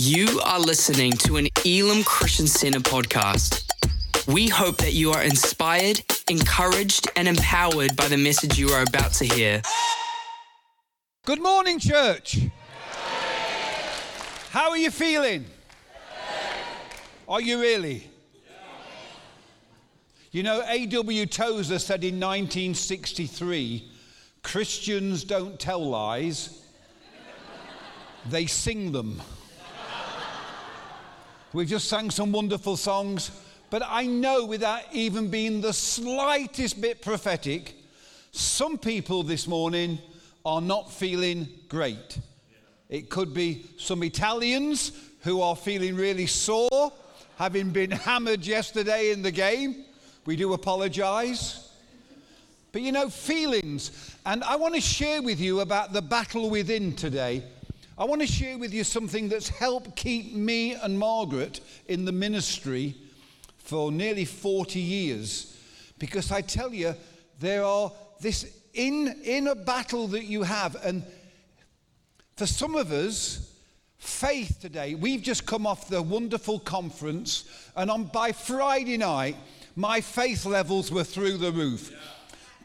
You are listening to an Elim Christian Center podcast. We hope that you are inspired, encouraged, and empowered by the message you are about to hear. Good morning, church. How are you feeling? Are you really? You know, A.W. Tozer said in 1963 Christians don't tell lies, they sing them. We've just sang some wonderful songs, but I know without even being the slightest bit prophetic, some people this morning are not feeling great. It could be some Italians who are feeling really sore, having been hammered yesterday in the game. We do apologize. But you know, feelings, and I want to share with you about the battle within today I want to share with you something that's helped keep me and Margaret in the ministry for nearly 40 years. Because I tell you, there are this in, in a battle that you have, and for some of us, faith today, we've just come off the wonderful conference, and on by Friday night, my faith levels were through the roof. Yeah.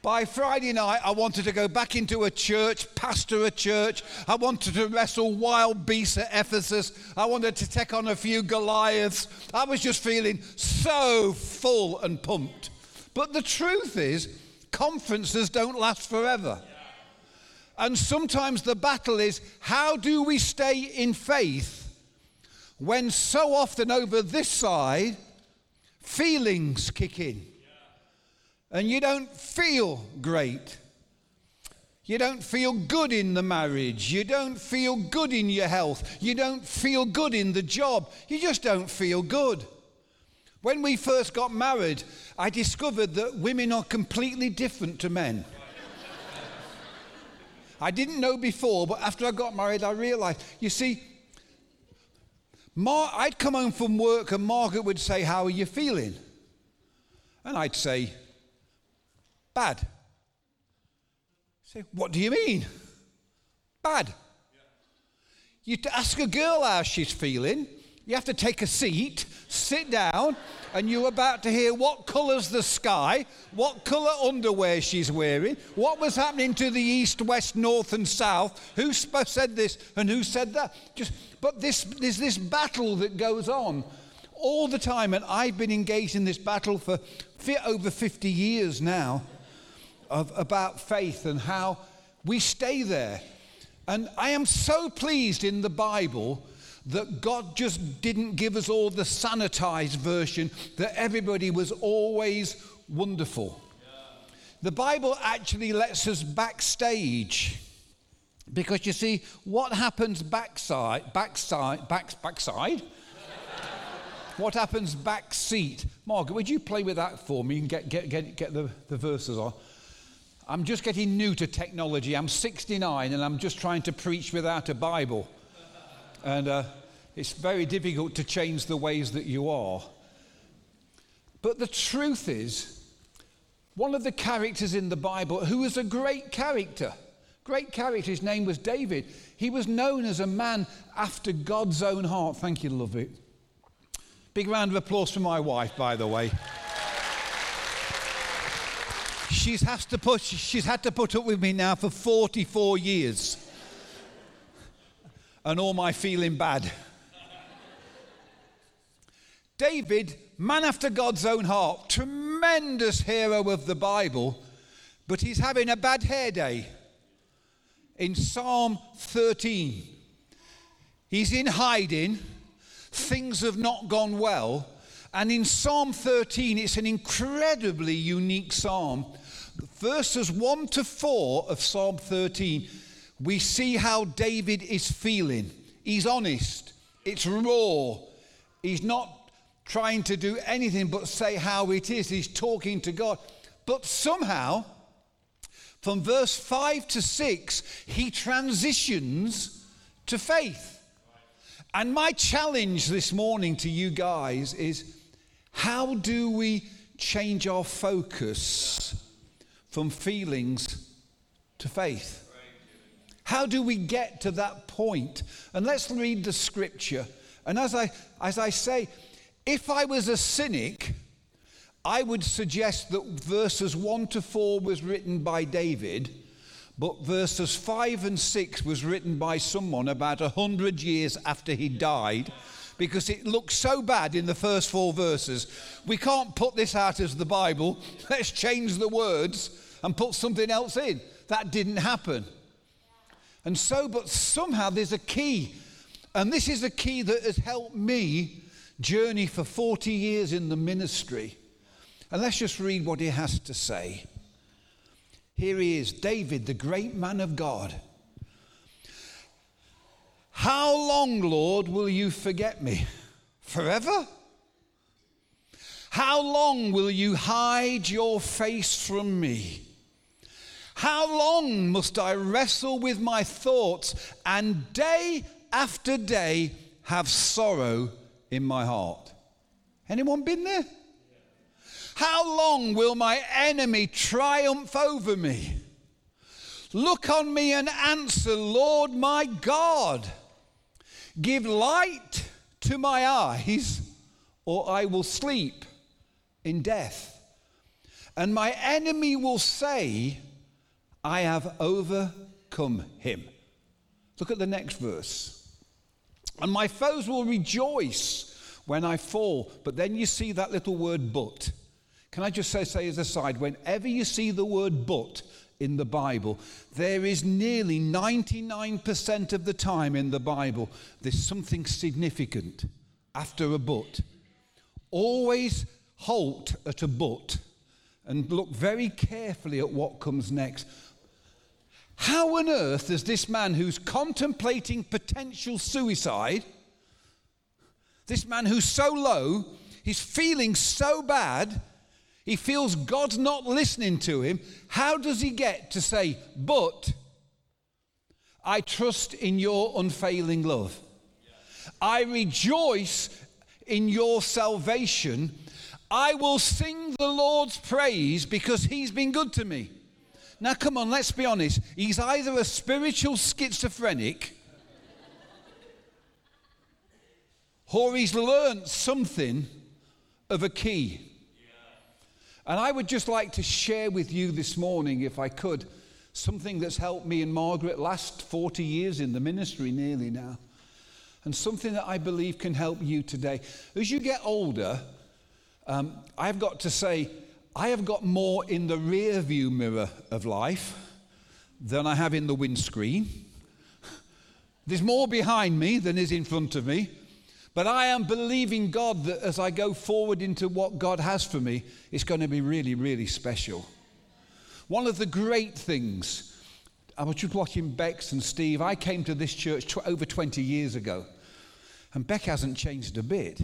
By Friday night, I wanted to go back into a church, pastor a church. I wanted to wrestle wild beasts at Ephesus. I wanted to take on a few Goliaths. I was just feeling so full and pumped. But the truth is, conferences don't last forever. And sometimes the battle is how do we stay in faith when so often over this side, feelings kick in? And you don't feel great. You don't feel good in the marriage. You don't feel good in your health. You don't feel good in the job. You just don't feel good. When we first got married, I discovered that women are completely different to men. I didn't know before, but after I got married, I realized. You see, Mar- I'd come home from work and Margaret would say, How are you feeling? And I'd say, Bad. Say, what do you mean? Bad. You ask a girl how she's feeling. You have to take a seat, sit down, and you're about to hear what colour's the sky, what colour underwear she's wearing, what was happening to the east, west, north, and south, who said this and who said that. Just, but this, there's this battle that goes on all the time, and I've been engaged in this battle for over 50 years now of, about faith and how we stay there. And I am so pleased in the Bible that God just didn't give us all the sanitized version, that everybody was always wonderful. The Bible actually lets us backstage. Because you see, what happens backside, backside, back, backside? what happens back seat? Margaret, would you play with that for me and get, get, get, get the, the verses on? I'm just getting new to technology. I'm 69 and I'm just trying to preach without a Bible. And uh, it's very difficult to change the ways that you are. But the truth is, one of the characters in the Bible who was a great character, great character, his name was David. He was known as a man after God's own heart. Thank you, love it. Big round of applause for my wife, by the way she's, has to put, she's had to put up with me now for 44 years. And all my feeling bad. David, man after God's own heart, tremendous hero of the Bible, but he's having a bad hair day. In Psalm 13, he's in hiding, things have not gone well. And in Psalm 13, it's an incredibly unique psalm verses 1 to 4 of Psalm 13, we see how David is feeling. He's honest, it's raw. He's not trying to do anything but say how it is. He's talking to God. But somehow, from verse 5 to 6, he transitions to faith. And my challenge this morning to you guys is how do we change our focus from feelings to faith. How do we get to that point? And let's read the scripture. And as I, as I say, if I was a cynic, I would suggest that verses 1 to 4 was written by David, but verses 5 and 6 was written by someone about 100 years after he died because it looks so bad in the first four verses. We can't put this out as the Bible. Let's change the words and put something else in. That didn't happen. And so, but somehow there's a key. And this is a key that has helped me journey for 40 years in the ministry. And let's just read what he has to say. Here he is, David, the great man of God. How long, Lord, will you forget me? Forever? How long will you hide your face from me? How long must I wrestle with my thoughts and day after day have sorrow in my heart? Anyone been there? How long will my enemy triumph over me? Look on me and answer, Lord my God. Give light to my eyes, or I will sleep in death. And my enemy will say, I have overcome him. Look at the next verse. And my foes will rejoice when I fall. But then you see that little word but. Can I just say, say as a side, whenever you see the word but in the Bible, there is nearly 99% of the time in the Bible, there's something significant after a but. Always halt at a but and look very carefully at what comes next. How on earth does this man who's contemplating potential suicide, this man who's so low, he's feeling so bad, he feels God's not listening to him, how does he get to say, But I trust in your unfailing love? I rejoice in your salvation. I will sing the Lord's praise because he's been good to me. Now, come on, let's be honest. He's either a spiritual schizophrenic or he's learned something of a key. And I would just like to share with you this morning, if I could, something that's helped me and Margaret last 40 years in the ministry, nearly now, and something that I believe can help you today. As you get older, um, I've got to say, I have got more in the rear view mirror of life than I have in the windscreen. There's more behind me than is in front of me. But I am believing God that as I go forward into what God has for me, it's going to be really, really special. One of the great things, I was just watching Bex and Steve. I came to this church tw- over 20 years ago, and Beck hasn't changed a bit.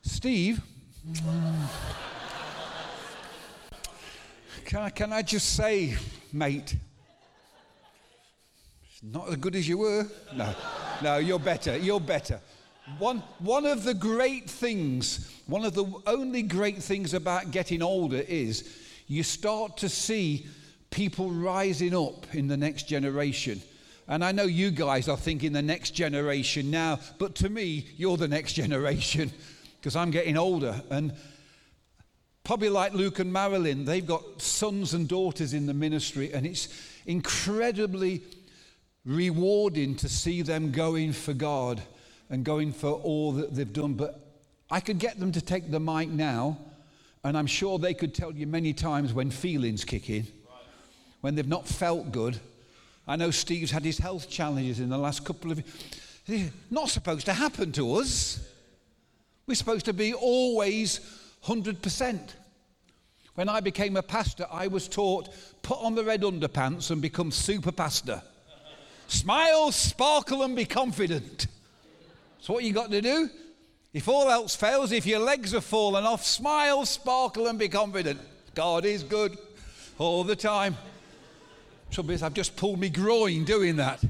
Steve, can I, can I just say, mate, not as good as you were? No, no, you're better. You're better. One, one of the great things, one of the only great things about getting older is you start to see people rising up in the next generation. And I know you guys are thinking the next generation now, but to me, you're the next generation because I'm getting older. And probably like Luke and Marilyn, they've got sons and daughters in the ministry, and it's incredibly rewarding to see them going for God and going for all that they've done. But I could get them to take the mic now, and I'm sure they could tell you many times when feelings kick in, when they've not felt good. I know Steve's had his health challenges in the last couple of years. Not supposed to happen to us. We're supposed to be always 100%. When I became a pastor, I was taught put on the red underpants and become super pastor. Smile, sparkle, and be confident. That's what you got to do. If all else fails, if your legs have fallen off, smile, sparkle, and be confident. God is good all the time. Trouble is, I've just pulled me groin doing that.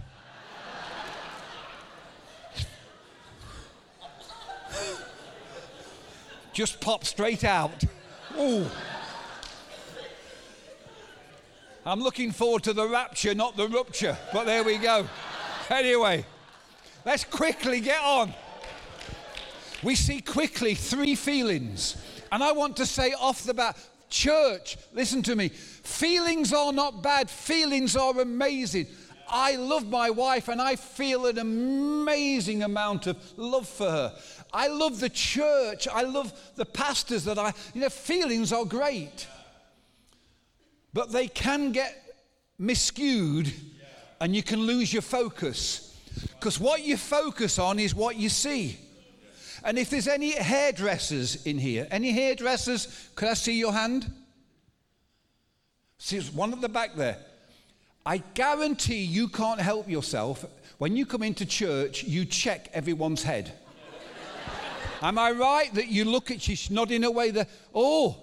just pop straight out. Ooh. I'm looking forward to the rapture, not the rupture. But there we go. Anyway, let's quickly get on. We see quickly three feelings. And I want to say off the bat, church, listen to me. Feelings are not bad, feelings are amazing. I love my wife and I feel an amazing amount of love for her. I love the church. I love the pastors that I, you know, feelings are great. But they can get miscued and you can lose your focus. Because what you focus on is what you see. And if there's any hairdressers in here, any hairdressers, could I see your hand? See, there's one at the back there. I guarantee you can't help yourself. When you come into church, you check everyone's head. Am I right that you look at, she's nodding away there, oh,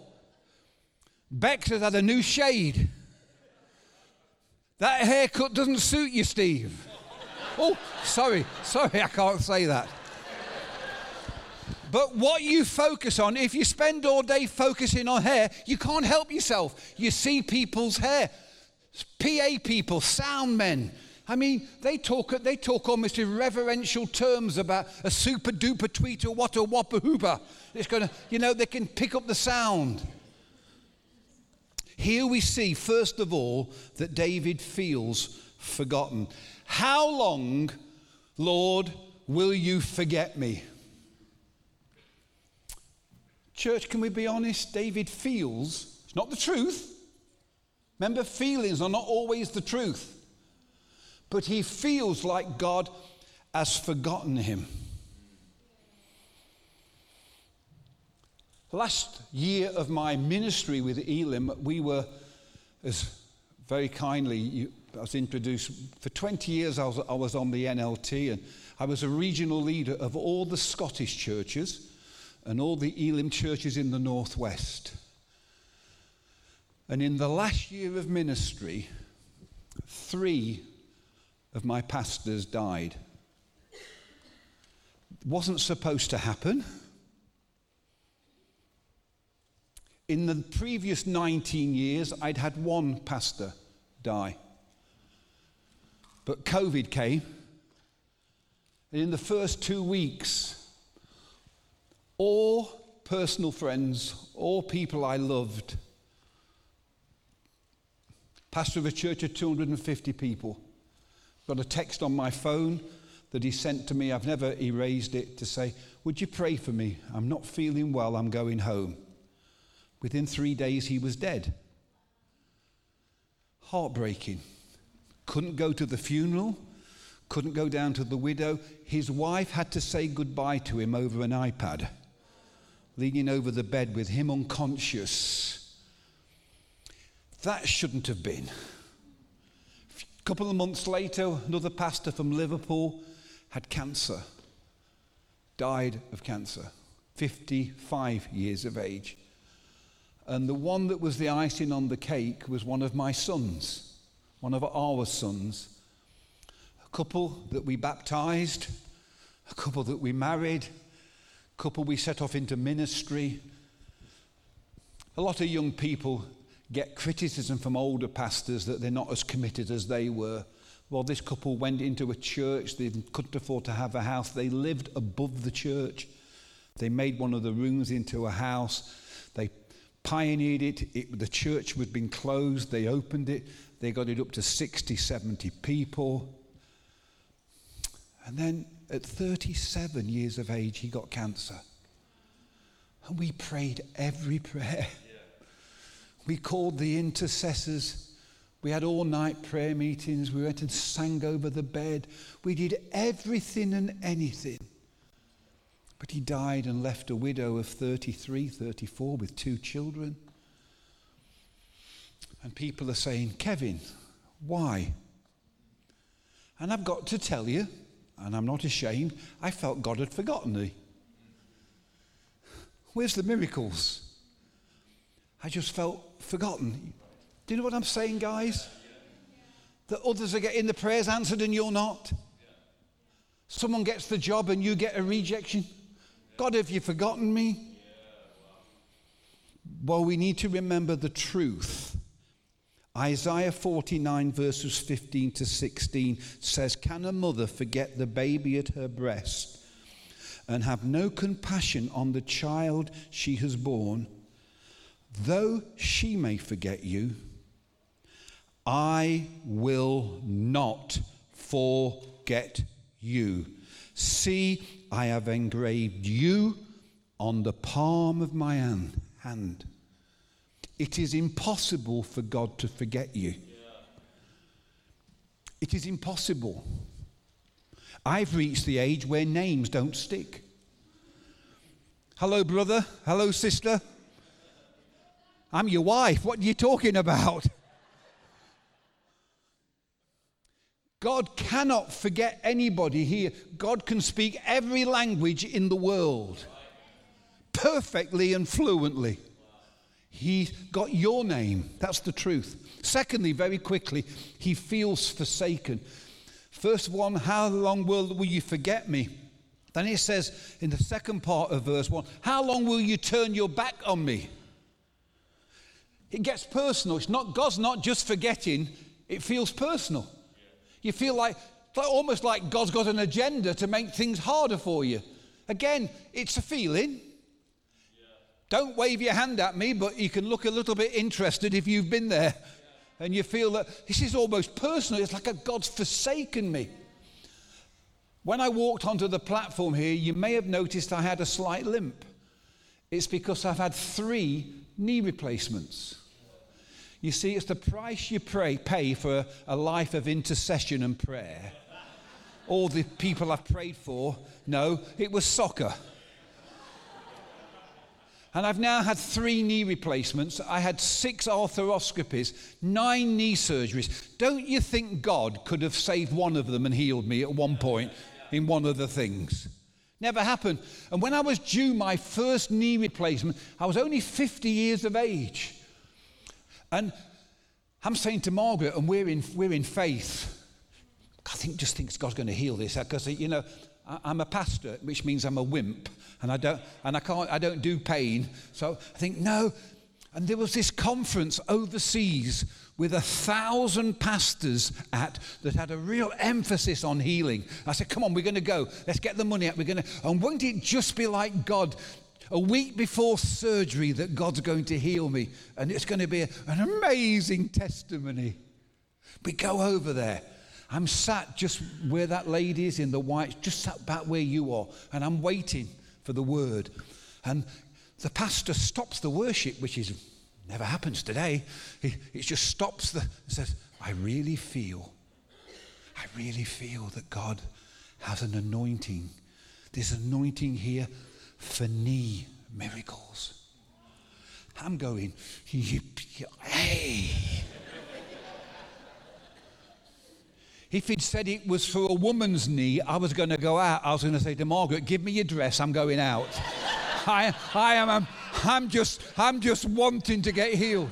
Bex has had a new shade. That haircut doesn't suit you, Steve. Oh, sorry, sorry, I can't say that. But what you focus on, if you spend all day focusing on hair, you can't help yourself. You see people's hair. PA people, sound men. I mean, they talk, they talk almost in reverential terms about a super duper tweeter, what a whopper hooper. It's going to, you know, they can pick up the sound. Here we see, first of all, that David feels forgotten. How long, Lord, will you forget me? Church, can we be honest? David feels, it's not the truth. Remember, feelings are not always the truth. But he feels like God has forgotten him. Last year of my ministry with Elim, we were, as very kindly, you, I was introduced, for 20 years I was, I was on the NLT and I was a regional leader of all the Scottish churches and all the Elim churches in the Northwest. And in the last year of ministry, three of my pastors died. Wasn't supposed to happen. In the previous 19 years, I'd had one pastor die. But COVID came, and in the first two weeks, all personal friends, all people I loved, pastor of a church of 250 people, got a text on my phone that he sent to me. I've never erased it to say, Would you pray for me? I'm not feeling well. I'm going home. Within three days, he was dead. Heartbreaking. Couldn't go to the funeral, couldn't go down to the widow. His wife had to say goodbye to him over an iPad leaning over the bed with him unconscious. That shouldn't have been. A couple of months later, another pastor from Liverpool had cancer, died of cancer, 55 years of age. And the one that was the icing on the cake was one of my sons, one of our sons. A couple that we baptized, a couple that we married, a couple, we set off into ministry. A lot of young people get criticism from older pastors that they're not as committed as they were. Well, this couple went into a church, they couldn't afford to have a house, they lived above the church. They made one of the rooms into a house. They pioneered it. it. The church had been closed. They opened it. They got it up to 60, 70 people. And then at 37 years of age, he got cancer. And we prayed every prayer. We called the intercessors. We had all night prayer meetings. We went and sang over the bed. We did everything and anything. But he died and left a widow of 33, 34 with two children. And people are saying, Kevin, why? And I've got to tell you, and I'm not ashamed, I felt God had forgotten me. Where's the miracles? I just felt forgotten. Do you know what I'm saying, guys? That others are getting the prayers answered and you're not. Someone gets the job and you get a rejection. God, have you forgotten me? Well, we need to remember the truth Isaiah 49, verses 15 to 16 says, Can a mother forget the baby at her breast and have no compassion on the child she has borne, though she may forget you, I will not forget you. See, I have engraved you on the palm of my hand. It is impossible for God to forget you. It is impossible. I've reached the age where names don't stick. Hello, brother. Hello, sister. I'm your wife. What are you talking about? God cannot forget anybody here. God can speak every language in the world perfectly and fluently. He got your name. That's the truth. Secondly, very quickly, he feels forsaken. First one, how long will, will you forget me? Then he says in the second part of verse 1, How long will you turn your back on me? It gets personal. It's not, God's not just forgetting, it feels personal. You feel like, almost like God's got an agenda to make things harder for you. Again, it's a feeling. Don't wave your hand at me, but you can look a little bit interested if you've been there. And you feel that this is almost personal. It's like a God's forsaken me. When I walked onto the platform here, you may have noticed I had a slight limp. It's because I've had three knee replacements. You see, it's the price you pray, pay for a life of intercession and prayer. All the people I've prayed for, no, it was soccer. And I've now had three knee replacements. I had six arthroscopies, nine knee surgeries. Don't you think God could have saved one of them and healed me at one point in one of the things? Never happened. And when I was due my first knee replacement, I was only 50 years of age. And I'm saying to Margaret, and we're in, we're in faith. I think just thinks God's going to heal this because you know I'm a pastor, which means I'm a wimp, and I don't, and I can't, I don't do pain. So I think, no. And there was this conference overseas with a thousand pastors at that had a real emphasis on healing. I said, come on, we're going to go. Let's get the money out. We're going to, and won't it just be like God? A week before surgery, that God's going to heal me, and it's going to be a, an amazing testimony. We go over there. I'm sat just where that lady is in the white, just sat back where you are, and I'm waiting for the word. And the pastor stops the worship, which is never happens today. He, just stops the says, I really feel, I really feel that God has an anointing. There's anointing here for knee miracles. I'm going, hey. If he'd said it was for a woman's knee, I was going to go out. I was going to say to Margaret, give me your dress, I'm going out. I, I am, I'm, I'm, just, I'm just wanting to get healed.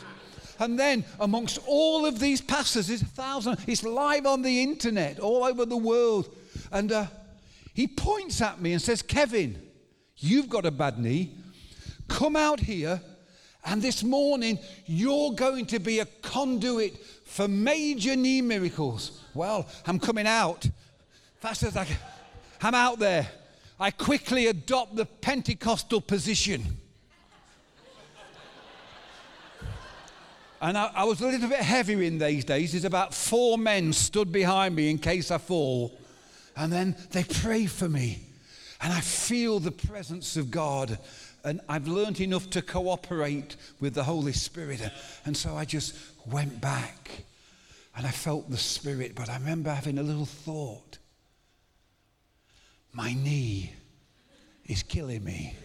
And then, amongst all of these there's a thousand, it's live on the internet all over the world. And uh, he points at me and says, Kevin, you've got a bad knee. Come out here, and this morning, you're going to be a conduit for major knee miracles. Well, I'm coming out. Fast as I can. I'm out there. I quickly adopt the Pentecostal position. And I, I, was a little bit heavier in these days. There's about four men stood behind me in case I fall. And then they pray for me. And I feel the presence of God. And I've learned enough to cooperate with the Holy Spirit. And so I just went back and I felt the Spirit, but I remember having a little thought. My knee is killing me.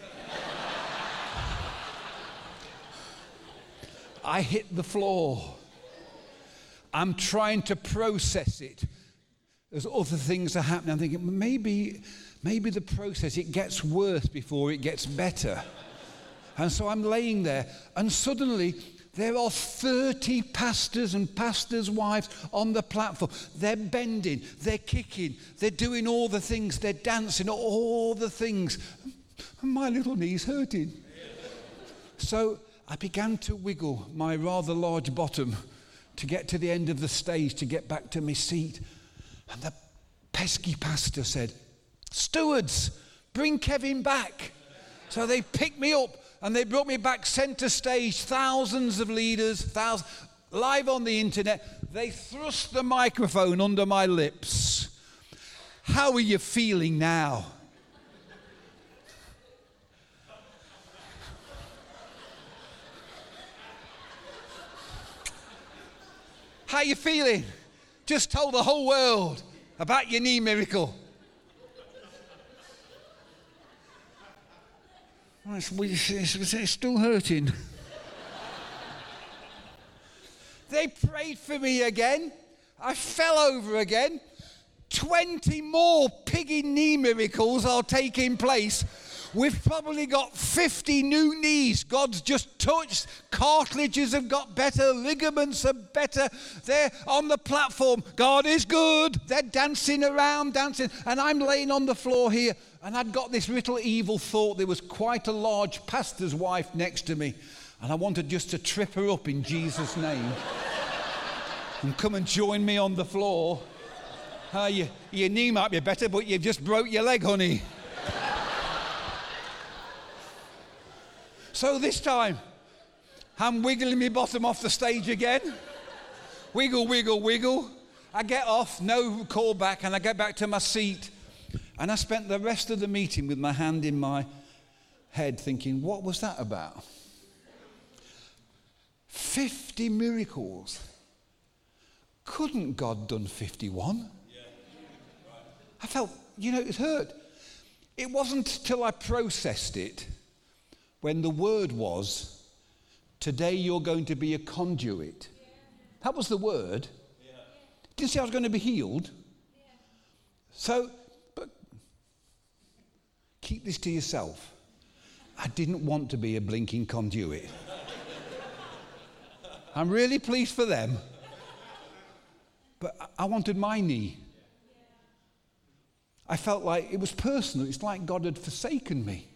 I hit the floor. I'm trying to process it. There's other things are happening. I'm thinking maybe, maybe the process it gets worse before it gets better. And so I'm laying there, and suddenly there are 30 pastors and pastors' wives on the platform. They're bending, they're kicking, they're doing all the things, they're dancing, all the things. And my little knee's hurting. So I began to wiggle my rather large bottom to get to the end of the stage to get back to my seat. And the pesky pastor said, Stewards, bring Kevin back. So they picked me up and they brought me back center stage. Thousands of leaders, thousands, live on the internet. They thrust the microphone under my lips. How are you feeling now? How you feeling? Just told the whole world about your knee miracle. It's, still hurting. they prayed for me again. I fell over again. 20 more piggy knee miracles are taking place We've probably got 50 new knees. God's just touched. Cartilages have got better. Ligaments are better. They're on the platform. God is good. They're dancing around, dancing. And I'm laying on the floor here. And I'd got this little evil thought. There was quite a large pastor's wife next to me. And I wanted just to trip her up in Jesus' name and come and join me on the floor. Uh, you, your knee might be better, but you've just broke your leg, honey. So this time, I'm wiggling my bottom off the stage again. wiggle, wiggle, wiggle. I get off, no call back, and I get back to my seat. And I spent the rest of the meeting with my hand in my head thinking, what was that about? 50 miracles. Couldn't God done 51? I felt, you know, it hurt. It wasn't till I processed it when the word was, Today you're going to be a conduit. That was the word. Didn't say I was going to be healed. So, keep this to yourself. I didn't want to be a blinking conduit. I'm really pleased for them. But I wanted my knee. I felt like it was personal. It's like God had forsaken me.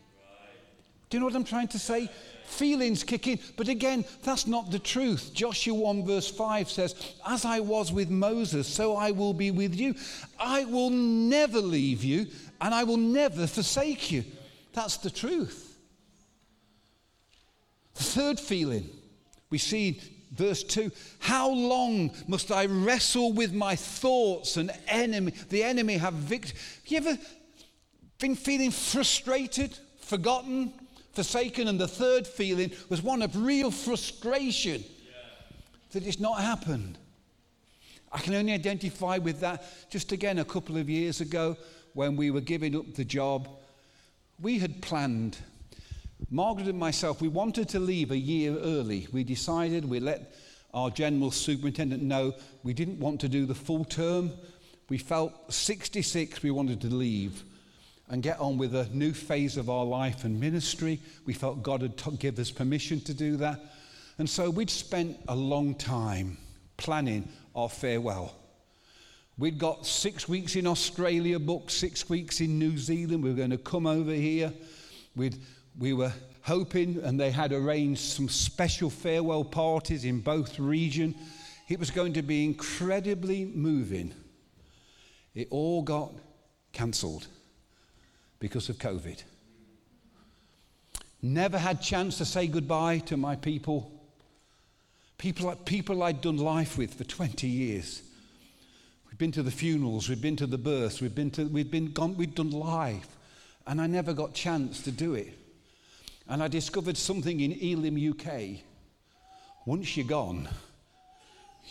Do you know what I'm trying to say? Feelings kick in. But again, that's not the truth. Joshua 1 verse 5 says, As I was with Moses, so I will be with you. I will never leave you, and I will never forsake you. That's the truth. The third feeling we see verse 2 how long must i wrestle with my thoughts and enemy the enemy have victory have you ever been feeling frustrated forgotten forsaken. And the third feeling was one of real frustration that it's not happened. I can only identify with that just again a couple of years ago when we were giving up the job. We had planned, Margaret and myself, we wanted to leave a year early. We decided, we let our general superintendent know we didn't want to do the full term. We felt 66 we wanted to leave and get on with a new phase of our life and ministry. We felt God had t- us permission to do that. And so we'd spent a long time planning our farewell. We'd got six weeks in Australia booked, six weeks in New Zealand. We were going to come over here. We'd, we were hoping, and they had arranged some special farewell parties in both regions. It was going to be incredibly moving. It all got cancelled because of COVID. Never had chance to say goodbye to my people. People, people I'd done life with for 20 years. Been to the funerals, we've been to the births, we've been to, we've been gone, we've done life. And I never got chance to do it. And I discovered something in Elim, UK. Once you're gone,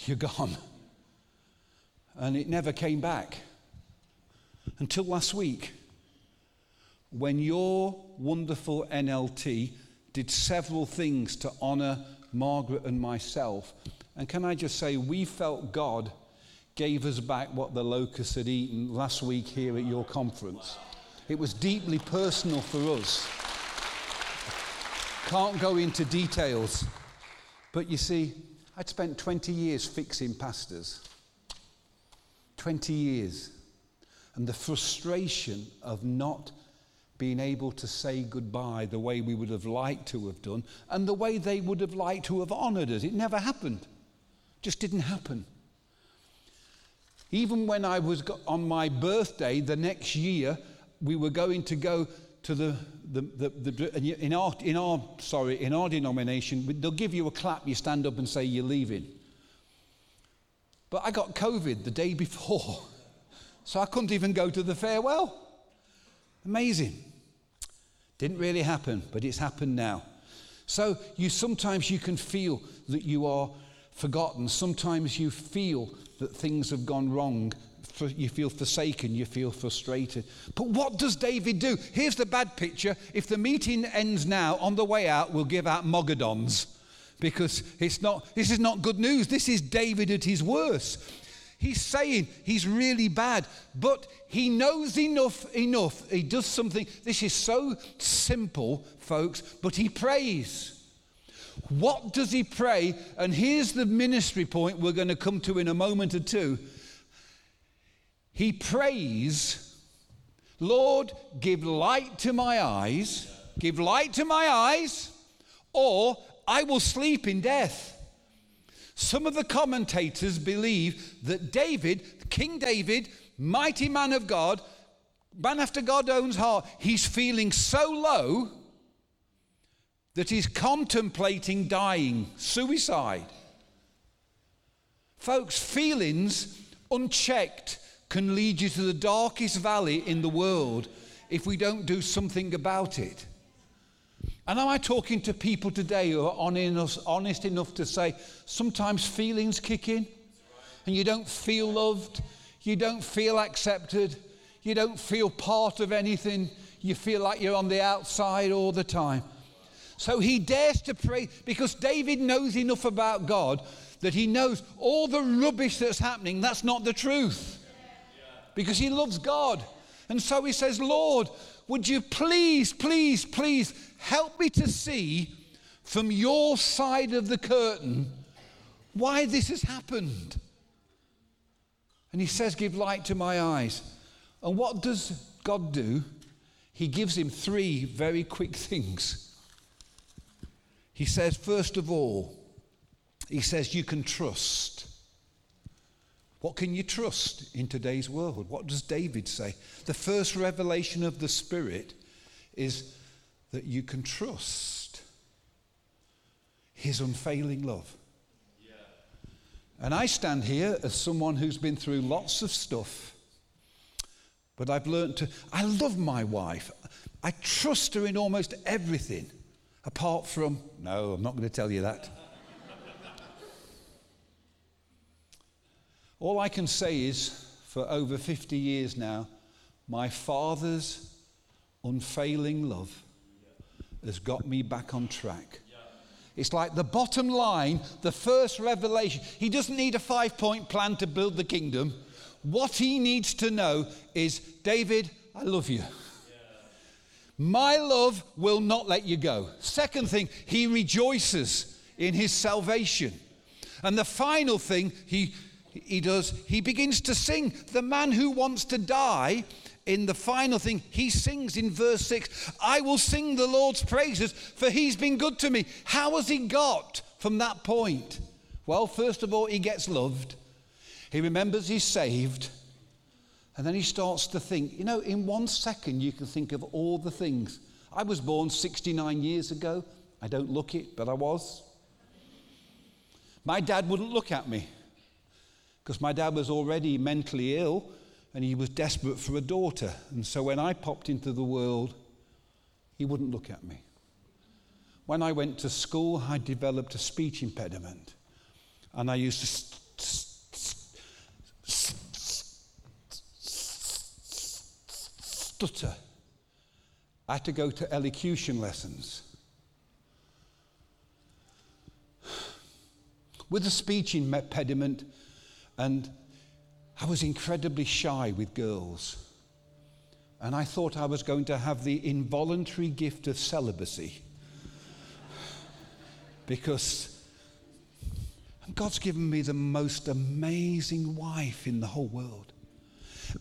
you're gone. And it never came back until last week when your wonderful NLT did several things to honor Margaret and myself. And can I just say, we felt God gave us back what the locusts had eaten last week here at your conference. It was deeply personal for us. Can't go into details. But you see, I'd spent 20 years fixing pastors. 20 years. And the frustration of not being able to say goodbye the way we would have liked to have done and the way they would have liked to have honored us. It never happened. Just didn't happen. Even when I was on my birthday the next year, we were going to go to the, the, the, the in, our, in our, sorry, in our denomination, they'll give you a clap, you stand up and say you're leaving. But I got COVID the day before, so I couldn't even go to the farewell. Amazing. Didn't really happen, but it's happened now. So you sometimes you can feel that you are forgotten. Sometimes you feel that things have gone wrong. You feel forsaken, you feel frustrated. But what does David do? Here's the bad picture. If the meeting ends now, on the way out, we'll give out Mogadons because it's not, this is not good news. This is David at his worst. He's saying he's really bad, but he knows enough, enough. He does something. This is so simple, folks, but he prays. What does he pray? And here's the ministry point we're going to come to in a moment or two. He prays, Lord, give light to my eyes, give light to my eyes, or I will sleep in death. Some of the commentators believe that David, King David, mighty man of God, man after God's own heart, he's feeling so low that he's contemplating dying, suicide. Folks, feelings unchecked can lead you to the darkest valley in the world if we don't do something about it. And am I talking to people today who are honest enough to say sometimes feelings kick in and you don't feel loved, you don't feel accepted, you don't feel part of anything, you feel like you're on the outside all the time. So he dares to pray because David knows enough about God that he knows all the rubbish that's happening, that's not the truth. Because he loves God. And so he says, Lord, would you please, please, please help me to see from your side of the curtain why this has happened? And he says, Give light to my eyes. And what does God do? He gives him three very quick things. He says, first of all, he says, You can trust. What can you trust in today's world? What does David say? The first revelation of the Spirit is that you can trust his unfailing love. And I stand here as someone who's been through lots of stuff, but I've learned to, I love my wife. I trust her in almost everything, apart from, no, I'm not going to tell you that. All I can say is, for over 50 years now, my father's unfailing love has got me back on track. It's like the bottom line, the first revelation. He doesn't need a five point plan to build the kingdom. What he needs to know is David, I love you. My love will not let you go. Second thing, he rejoices in his salvation. And the final thing he, he does, he begins to sing. The man who wants to die in the final thing, he sings in verse 6 I will sing the Lord's praises, for he's been good to me. How has he got from that point? Well, first of all, he gets loved, he remembers he's saved, and then he starts to think. You know, in one second, you can think of all the things. I was born 69 years ago. I don't look it, but I was. My dad wouldn't look at me because my dad was already mentally ill and he was desperate for a daughter. And so when I popped into the world, he wouldn't look at me. When I went to school, I developed a speech impediment. And I used to stutter. I had to go to elocution lessons. With a speech impediment and I was incredibly shy with girls. And I thought I was going to have the involuntary gift of celibacy. because God's given me the most amazing wife in the whole world.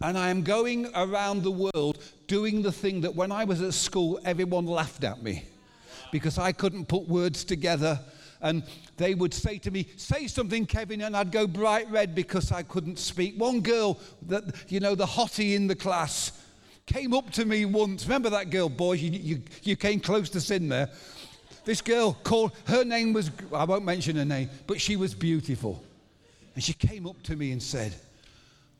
And I am going around the world doing the thing that when I was at school, everyone laughed at me because I couldn't put words together and they would say to me, Say something, Kevin, and I'd go bright red because I couldn't speak. One girl, that, you know, the hottie in the class, came up to me once. Remember that girl, boys? You, you, you came close to sin there. This girl called, her name was, I won't mention her name, but she was beautiful. And she came up to me and said,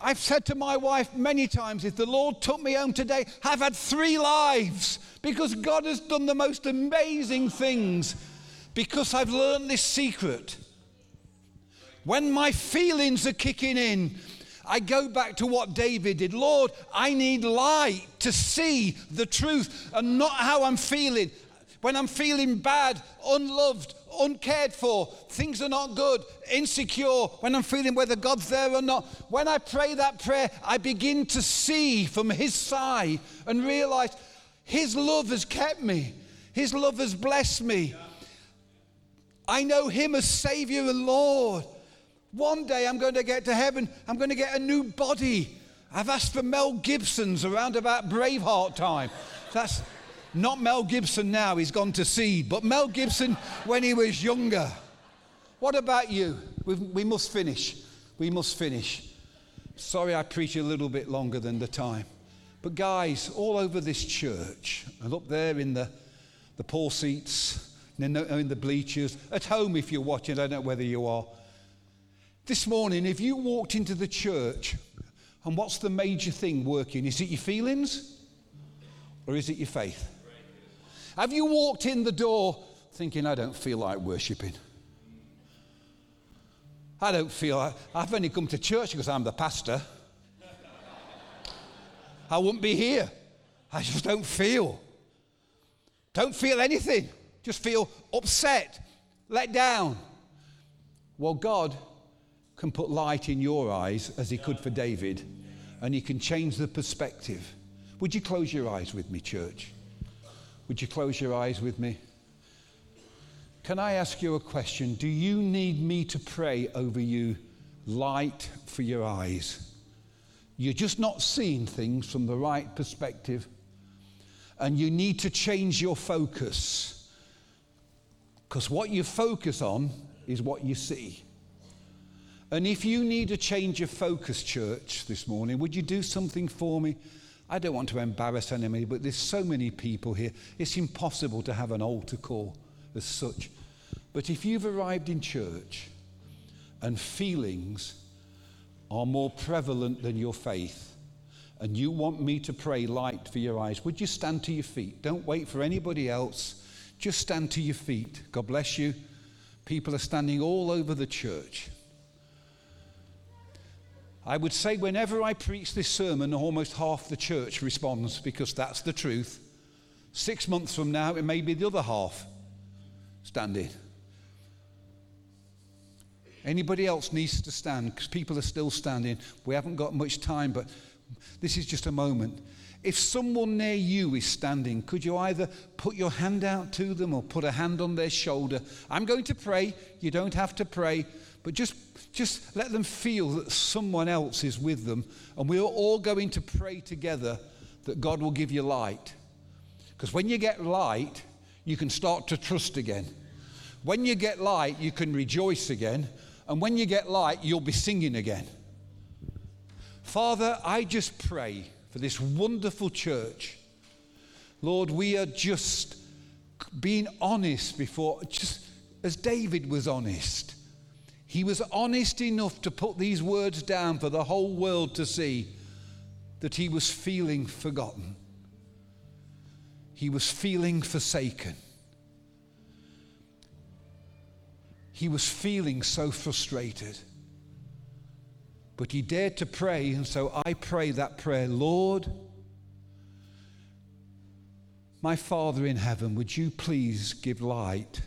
I've said to my wife many times if the Lord took me home today, I've had three lives because God has done the most amazing things because I've learned this secret. When my feelings are kicking in, I go back to what David did. Lord, I need light to see the truth and not how I'm feeling. When I'm feeling bad, unloved, uncared for, things are not good, insecure, when I'm feeling whether God's there or not, when I pray that prayer, I begin to see from His side and realize His love has kept me, His love has blessed me. I know Him as Savior and Lord. One day I'm going to get to heaven, I'm going to get a new body. I've asked for Mel Gibson's around about Braveheart time. That's not Mel Gibson now, he's gone to sea, but Mel Gibson when he was younger. What about you? We've, we must finish. We must finish. Sorry, I preach a little bit longer than the time. But, guys, all over this church, and up there in the, the poor seats, in the, in the bleachers, at home if you're watching, I don't know whether you are. This morning, if you walked into the church, and what's the major thing working? Is it your feelings or is it your faith? Have you walked in the door thinking, I don't feel like worshipping? I don't feel like, I've only come to church because I'm the pastor. I wouldn't be here. I just don't feel. Don't feel anything. Just feel upset, let down. Well, God can put light in your eyes as he could for David, and he can change the perspective. Would you close your eyes with me, church? Would you close your eyes with me? Can I ask you a question? Do you need me to pray over you light for your eyes? You're just not seeing things from the right perspective, and you need to change your focus. Because what you focus on is what you see. And if you need a change of focus, church, this morning, would you do something for me? I don't want to embarrass anybody, but there's so many people here. It's impossible to have an altar call as such. But if you've arrived in church and feelings are more prevalent than your faith, and you want me to pray light for your eyes, would you stand to your feet? Don't wait for anybody else. Just stand to your feet. God bless you. People are standing all over the church. I would say whenever I preach this sermon, almost half the church responds because that's the truth. Six months from now, it may be the other half standing. Anybody else needs to stand because people are still standing. We haven't got much time, but this is just a moment. If someone near you is standing, could you either put your hand out to them or put a hand on their shoulder? I'm going to pray. You don't have to pray, but just just let them feel that someone else is with them. And we're all going to pray together that God will give you light. Because when you get light, you can start to trust again. When you get light, you can rejoice again. And when you get light, you'll be singing again. Father, I just pray for this wonderful church. Lord, we are just being honest before, just as David was honest. He was honest enough to put these words down for the whole world to see that he was feeling forgotten. He was feeling forsaken. He was feeling so frustrated. But he dared to pray, and so I pray that prayer Lord, my Father in heaven, would you please give light?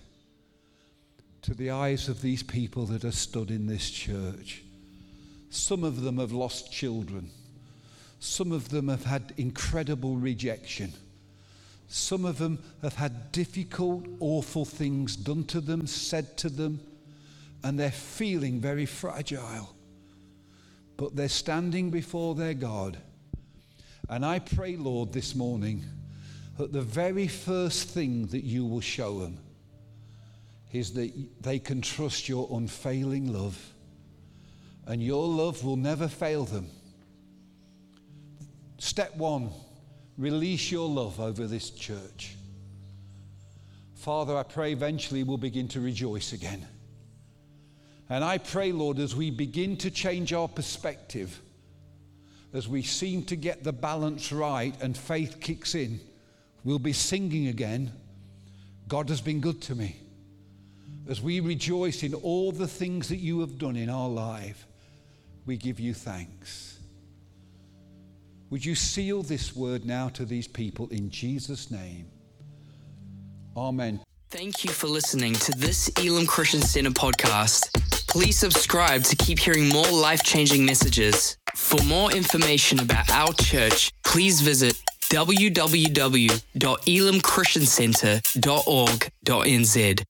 To the eyes of these people that are stood in this church. Some of them have lost children. Some of them have had incredible rejection. Some of them have had difficult, awful things done to them, said to them, and they're feeling very fragile. But they're standing before their God. And I pray, Lord, this morning that the very first thing that you will show them is that they can trust your unfailing love. And your love will never fail them. Step one Release your love over this church. Father, I pray eventually we'll begin to rejoice again. And I pray, Lord, as we begin to change our perspective, as we seem to get the balance right and faith kicks in, we'll be singing again. God has been good to me. As we rejoice in all the things that you have done in our life, we give you thanks. Would you seal this word now to these people in Jesus' name? Amen. Thank you for listening to this Elim Christian Center podcast. Please subscribe to keep hearing more life changing messages. For more information about our church, please visit www.elimchristiancenter.org.nz.